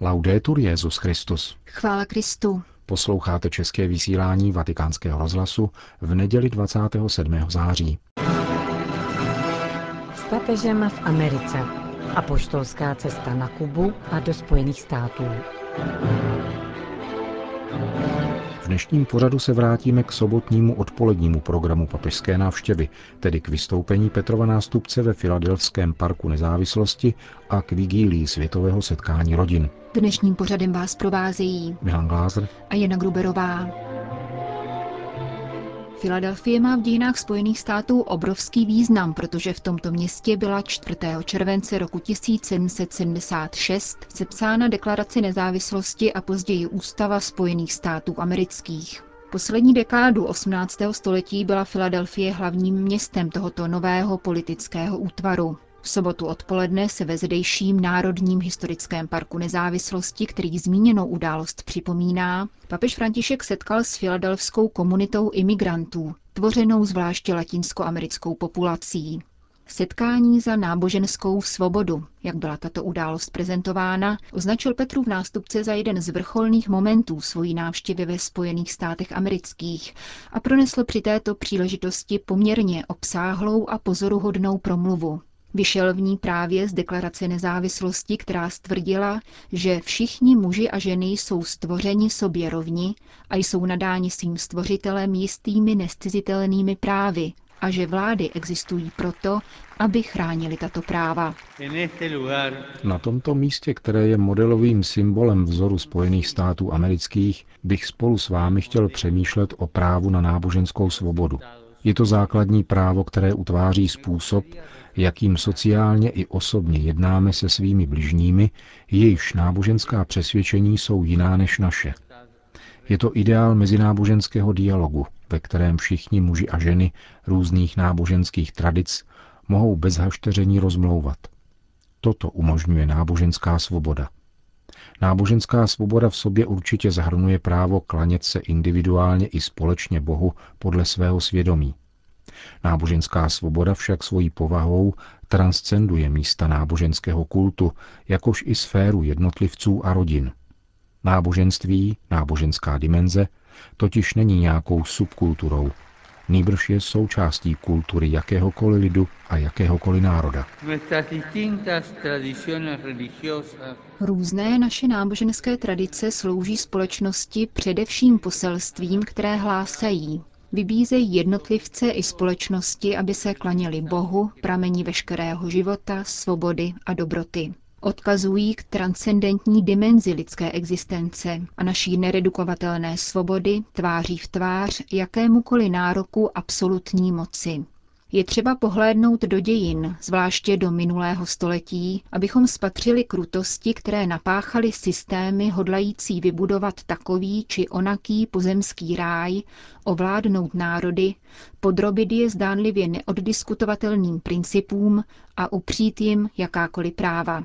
Laudetur Jezus Christus. Chvála Kristu. Posloucháte české vysílání Vatikánského rozhlasu v neděli 27. září. S papežem v Americe. Apoštolská cesta na Kubu a do Spojených států. V dnešním pořadu se vrátíme k sobotnímu odpolednímu programu papežské návštěvy, tedy k vystoupení Petrova nástupce ve Filadelfském parku nezávislosti a k vigílii světového setkání rodin. Dnešním pořadem vás provázejí Milan Glázer a Jana Gruberová. Filadelfie má v dějinách Spojených států obrovský význam, protože v tomto městě byla 4. července roku 1776 sepsána deklarace nezávislosti a později Ústava Spojených států amerických. Poslední dekádu 18. století byla Filadelfie hlavním městem tohoto nového politického útvaru. V sobotu odpoledne se ve zdejším Národním historickém parku nezávislosti, který zmíněnou událost připomíná, papež František setkal s filadelfskou komunitou imigrantů, tvořenou zvláště latinskoamerickou populací. Setkání za náboženskou svobodu, jak byla tato událost prezentována, označil Petru v nástupce za jeden z vrcholných momentů svojí návštěvy ve Spojených státech amerických a pronesl při této příležitosti poměrně obsáhlou a pozoruhodnou promluvu. Vyšel v ní právě z deklarace nezávislosti, která stvrdila, že všichni muži a ženy jsou stvořeni sobě rovni a jsou nadáni svým stvořitelem jistými nescizitelnými právy a že vlády existují proto, aby chránili tato práva. Na tomto místě, které je modelovým symbolem vzoru Spojených států amerických, bych spolu s vámi chtěl přemýšlet o právu na náboženskou svobodu. Je to základní právo, které utváří způsob, jakým sociálně i osobně jednáme se svými bližními, jejichž náboženská přesvědčení jsou jiná než naše. Je to ideál mezináboženského dialogu, ve kterém všichni muži a ženy různých náboženských tradic mohou bez hašteření rozmlouvat. Toto umožňuje náboženská svoboda. Náboženská svoboda v sobě určitě zahrnuje právo klanět se individuálně i společně Bohu podle svého svědomí. Náboženská svoboda však svojí povahou transcenduje místa náboženského kultu, jakož i sféru jednotlivců a rodin. Náboženství, náboženská dimenze, totiž není nějakou subkulturou, nýbrž je součástí kultury jakéhokoliv lidu a jakéhokoliv národa. Různé naše náboženské tradice slouží společnosti především poselstvím, které hlásají. Vybízejí jednotlivce i společnosti, aby se klaněli Bohu, pramení veškerého života, svobody a dobroty. Odkazují k transcendentní dimenzi lidské existence a naší neredukovatelné svobody tváří v tvář jakémukoliv nároku absolutní moci. Je třeba pohlédnout do dějin, zvláště do minulého století, abychom spatřili krutosti, které napáchaly systémy hodlající vybudovat takový či onaký pozemský ráj, ovládnout národy, podrobit je zdánlivě neoddiskutovatelným principům a upřít jim jakákoliv práva.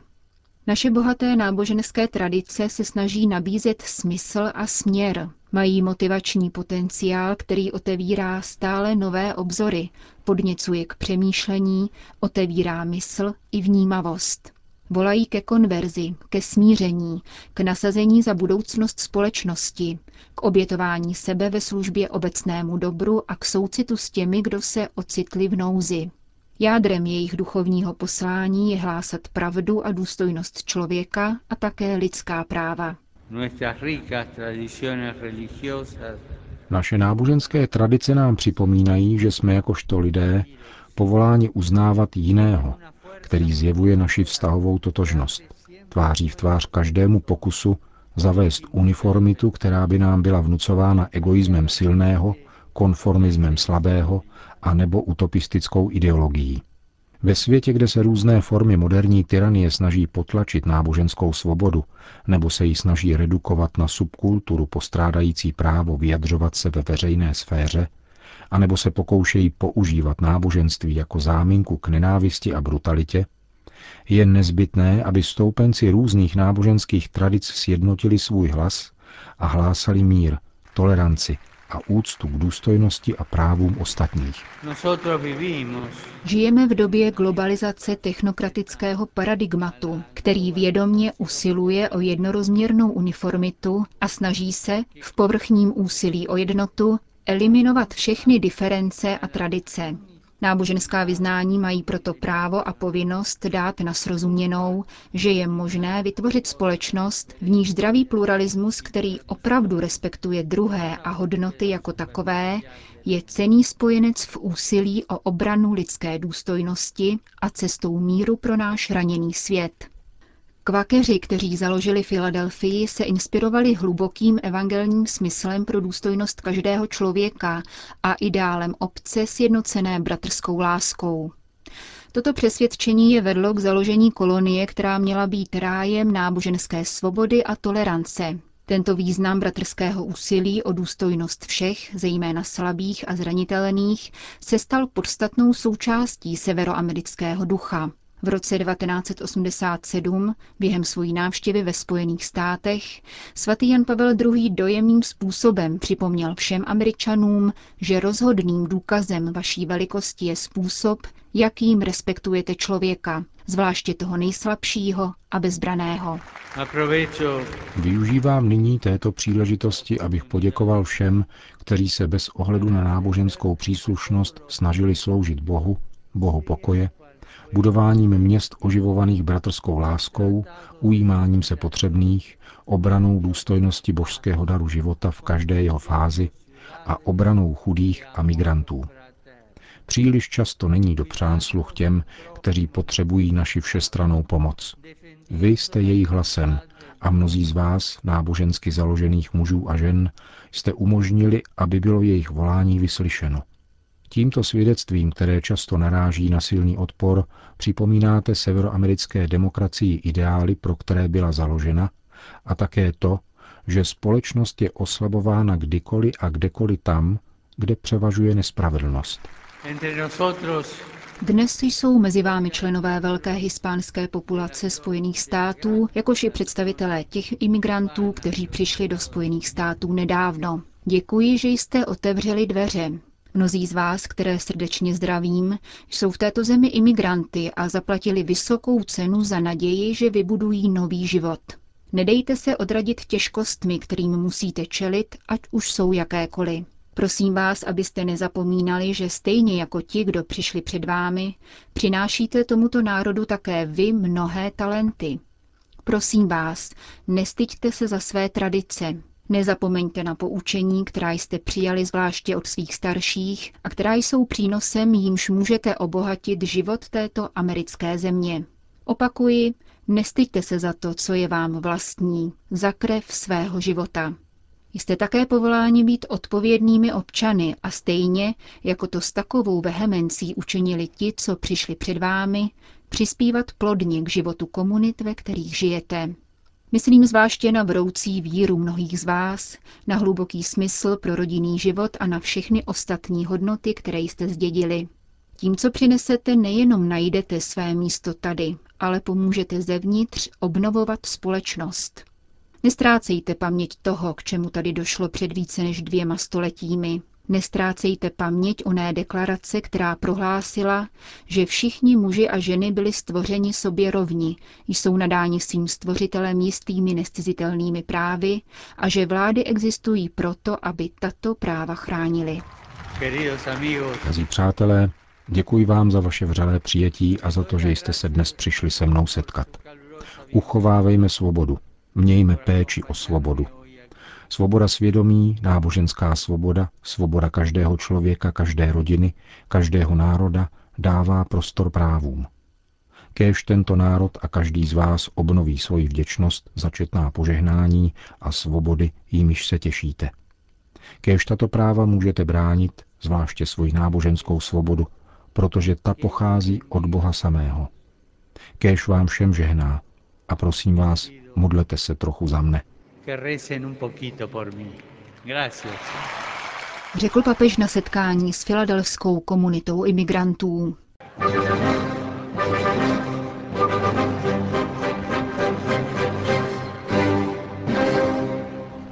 Naše bohaté náboženské tradice se snaží nabízet smysl a směr. Mají motivační potenciál, který otevírá stále nové obzory, podněcuje k přemýšlení, otevírá mysl i vnímavost. Volají ke konverzi, ke smíření, k nasazení za budoucnost společnosti, k obětování sebe ve službě obecnému dobru a k soucitu s těmi, kdo se ocitli v nouzi. Jádrem jejich duchovního poslání je hlásat pravdu a důstojnost člověka a také lidská práva. Naše náboženské tradice nám připomínají, že jsme jakožto lidé povoláni uznávat jiného, který zjevuje naši vztahovou totožnost. Tváří v tvář každému pokusu zavést uniformitu, která by nám byla vnucována egoismem silného, konformismem slabého a nebo utopistickou ideologií. Ve světě, kde se různé formy moderní tyranie snaží potlačit náboženskou svobodu nebo se ji snaží redukovat na subkulturu postrádající právo vyjadřovat se ve veřejné sféře, anebo se pokoušejí používat náboženství jako záminku k nenávisti a brutalitě, je nezbytné, aby stoupenci různých náboženských tradic sjednotili svůj hlas a hlásali mír, toleranci a úctu k důstojnosti a právům ostatních. Žijeme v době globalizace technokratického paradigmatu, který vědomně usiluje o jednorozměrnou uniformitu a snaží se v povrchním úsilí o jednotu eliminovat všechny diference a tradice. Náboženská vyznání mají proto právo a povinnost dát na srozuměnou, že je možné vytvořit společnost, v níž zdravý pluralismus, který opravdu respektuje druhé a hodnoty jako takové, je cený spojenec v úsilí o obranu lidské důstojnosti a cestou míru pro náš raněný svět. Kvakeři, kteří založili Filadelfii, se inspirovali hlubokým evangelním smyslem pro důstojnost každého člověka a ideálem obce sjednocené bratrskou láskou. Toto přesvědčení je vedlo k založení kolonie, která měla být rájem náboženské svobody a tolerance. Tento význam bratrského úsilí o důstojnost všech, zejména slabých a zranitelných, se stal podstatnou součástí severoamerického ducha. V roce 1987 během svojí návštěvy ve Spojených státech svatý Jan Pavel II. dojemným způsobem připomněl všem Američanům, že rozhodným důkazem vaší velikosti je způsob, jakým respektujete člověka, zvláště toho nejslabšího a bezbraného. Využívám nyní této příležitosti, abych poděkoval všem, kteří se bez ohledu na náboženskou příslušnost snažili sloužit Bohu, Bohu pokoje budováním měst oživovaných bratrskou láskou, ujímáním se potřebných, obranou důstojnosti božského daru života v každé jeho fázi a obranou chudých a migrantů. Příliš často není dopřán sluch těm, kteří potřebují naši všestranou pomoc. Vy jste jejich hlasem a mnozí z vás, nábožensky založených mužů a žen, jste umožnili, aby bylo jejich volání vyslyšeno. Tímto svědectvím, které často naráží na silný odpor, připomínáte severoamerické demokracii ideály, pro které byla založena, a také to, že společnost je oslabována kdykoliv a kdekoliv tam, kde převažuje nespravedlnost. Dnes jsou mezi vámi členové velké hispánské populace Spojených států, jakož i představitelé těch imigrantů, kteří přišli do Spojených států nedávno. Děkuji, že jste otevřeli dveře, Mnozí z vás, které srdečně zdravím, jsou v této zemi imigranty a zaplatili vysokou cenu za naději, že vybudují nový život. Nedejte se odradit těžkostmi, kterým musíte čelit, ať už jsou jakékoliv. Prosím vás, abyste nezapomínali, že stejně jako ti, kdo přišli před vámi, přinášíte tomuto národu také vy mnohé talenty. Prosím vás, nestyďte se za své tradice, Nezapomeňte na poučení, která jste přijali zvláště od svých starších a která jsou přínosem, jímž můžete obohatit život této americké země. Opakuji, nestyďte se za to, co je vám vlastní, za krev svého života. Jste také povoláni být odpovědnými občany a stejně, jako to s takovou vehemencí učinili ti, co přišli před vámi, přispívat plodně k životu komunit, ve kterých žijete. Myslím zvláště na vroucí víru mnohých z vás, na hluboký smysl pro rodinný život a na všechny ostatní hodnoty, které jste zdědili. Tím, co přinesete, nejenom najdete své místo tady, ale pomůžete zevnitř obnovovat společnost. Nestrácejte paměť toho, k čemu tady došlo před více než dvěma stoletími. Nestrácejte paměť oné deklarace, která prohlásila, že všichni muži a ženy byli stvořeni sobě rovni, jsou nadáni svým stvořitelem jistými nescizitelnými právy a že vlády existují proto, aby tato práva chránili. Drazí přátelé, děkuji vám za vaše vřelé přijetí a za to, že jste se dnes přišli se mnou setkat. Uchovávejme svobodu, mějme péči o svobodu. Svoboda svědomí, náboženská svoboda, svoboda každého člověka, každé rodiny, každého národa dává prostor právům. Kéž tento národ a každý z vás obnoví svoji vděčnost za četná požehnání a svobody, jimiž se těšíte. Kéž tato práva můžete bránit, zvláště svoji náboženskou svobodu, protože ta pochází od Boha samého. Kéž vám všem žehná a prosím vás, modlete se trochu za mne que recen un poquito por mí. Gracias. Řekl papež na setkání s filadelfskou komunitou imigrantů.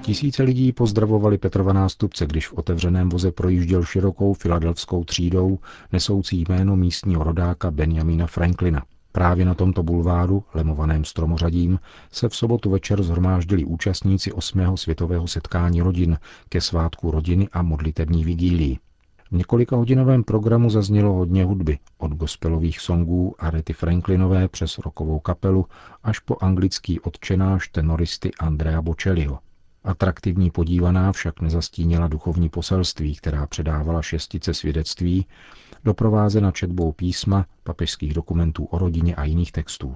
Tisíce lidí pozdravovali Petrova nástupce, když v otevřeném voze projížděl širokou filadelfskou třídou nesoucí jméno místního rodáka Benjamina Franklina. Právě na tomto bulváru, lemovaném stromořadím, se v sobotu večer zhromáždili účastníci 8. světového setkání rodin ke svátku rodiny a modlitební vigílii. V několika hodinovém programu zaznělo hodně hudby, od gospelových songů Arety Franklinové přes rokovou kapelu až po anglický odčenáš tenoristy Andrea Bocelliho. Atraktivní podívaná však nezastínila duchovní poselství, která předávala šestice svědectví, doprovázena četbou písma, papežských dokumentů o rodině a jiných textů.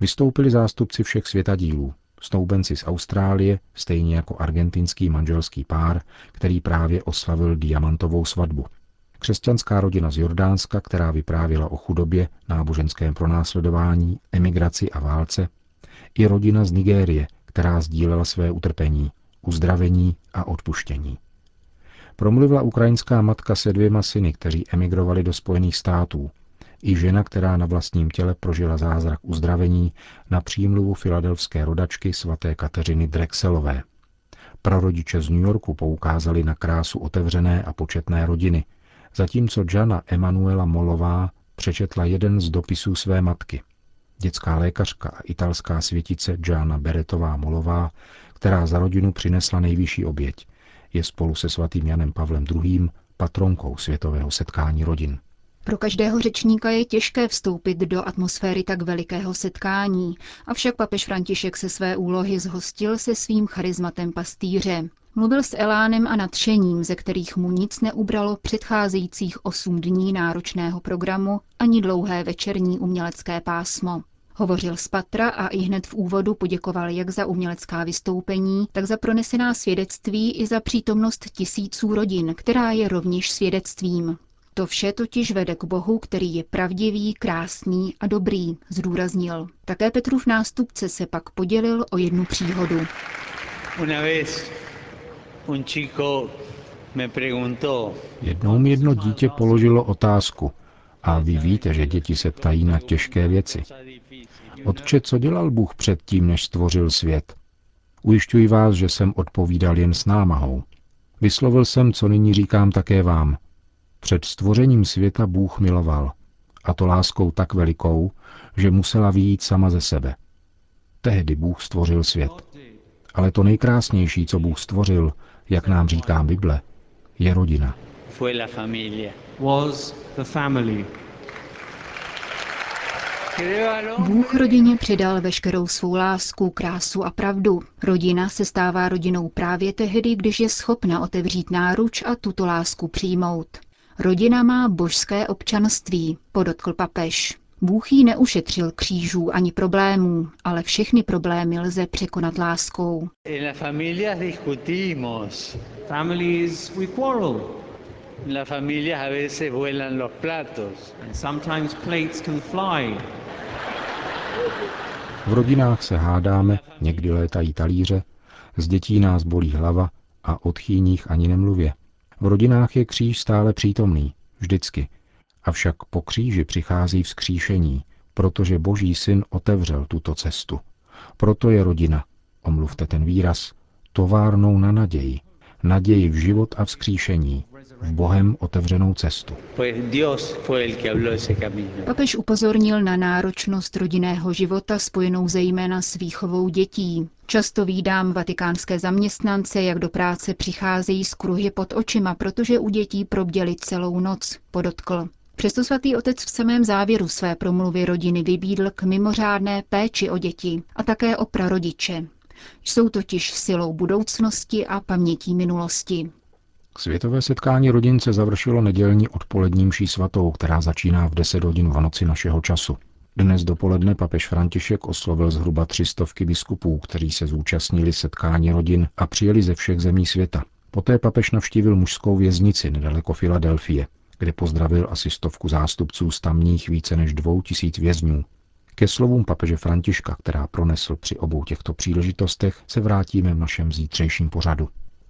Vystoupili zástupci všech světadílů, snoubenci z Austrálie, stejně jako argentinský manželský pár, který právě oslavil diamantovou svatbu. Křesťanská rodina z Jordánska, která vyprávěla o chudobě, náboženském pronásledování, emigraci a válce, i rodina z Nigérie, která sdílela své utrpení, uzdravení a odpuštění. Promluvila ukrajinská matka se dvěma syny, kteří emigrovali do Spojených států, i žena, která na vlastním těle prožila zázrak uzdravení na přímluvu filadelfské rodačky svaté Kateřiny Drexelové. Prarodiče z New Yorku poukázali na krásu otevřené a početné rodiny, zatímco Jana Emanuela Molová přečetla jeden z dopisů své matky. Dětská lékařka a italská světice Jana Beretová Molová, která za rodinu přinesla nejvyšší oběť, je spolu se svatým Janem Pavlem II. patronkou světového setkání rodin. Pro každého řečníka je těžké vstoupit do atmosféry tak velikého setkání, avšak papež František se své úlohy zhostil se svým charizmatem pastýře. Mluvil s elánem a nadšením, ze kterých mu nic neubralo předcházejících osm dní náročného programu ani dlouhé večerní umělecké pásmo. Hovořil z Patra a i hned v úvodu poděkoval jak za umělecká vystoupení, tak za pronesená svědectví i za přítomnost tisíců rodin, která je rovněž svědectvím. To vše totiž vede k Bohu, který je pravdivý, krásný a dobrý, zdůraznil. Také Petrův nástupce se pak podělil o jednu příhodu. Jednou mi jedno dítě položilo otázku, a vy víte, že děti se ptají na těžké věci. Otče, co dělal Bůh předtím, než stvořil svět? Ujišťuji vás, že jsem odpovídal jen s námahou. Vyslovil jsem, co nyní říkám také vám. Před stvořením světa Bůh miloval, a to láskou tak velikou, že musela výjít sama ze sebe. Tehdy Bůh stvořil svět. Ale to nejkrásnější, co Bůh stvořil, jak nám říká Bible, je rodina. Bůh rodině přidal veškerou svou lásku, krásu a pravdu. Rodina se stává rodinou právě tehdy, když je schopna otevřít náruč a tuto lásku přijmout. Rodina má božské občanství, podotkl papež. Bůh jí neušetřil křížů ani problémů, ale všechny problémy lze překonat láskou. Families we quarrel. En la familia a veces vuelan los platos. And sometimes plates can fly. V rodinách se hádáme, někdy létají talíře, z dětí nás bolí hlava a od chýních ani nemluvě. V rodinách je kříž stále přítomný, vždycky. Avšak po kříži přichází vzkříšení, protože Boží syn otevřel tuto cestu. Proto je rodina, omluvte ten výraz, továrnou na naději, naději v život a vzkříšení, v Bohem otevřenou cestu. Papež upozornil na náročnost rodinného života spojenou zejména s výchovou dětí. Často výdám vatikánské zaměstnance, jak do práce přicházejí z kruhy pod očima, protože u dětí probděli celou noc, podotkl. Přesto svatý otec v samém závěru své promluvy rodiny vybídl k mimořádné péči o děti a také o prarodiče. Jsou totiž silou budoucnosti a pamětí minulosti. Světové setkání rodin se završilo nedělní odpoledním mší svatou, která začíná v 10 hodin v noci našeho času. Dnes dopoledne papež František oslovil zhruba tři stovky biskupů, kteří se zúčastnili setkání rodin a přijeli ze všech zemí světa. Poté papež navštívil mužskou věznici nedaleko Filadelfie, kde pozdravil asi stovku zástupců z tamních více než dvou tisíc vězňů. Ke slovům papeže Františka, která pronesl při obou těchto příležitostech, se vrátíme v našem zítřejším pořadu.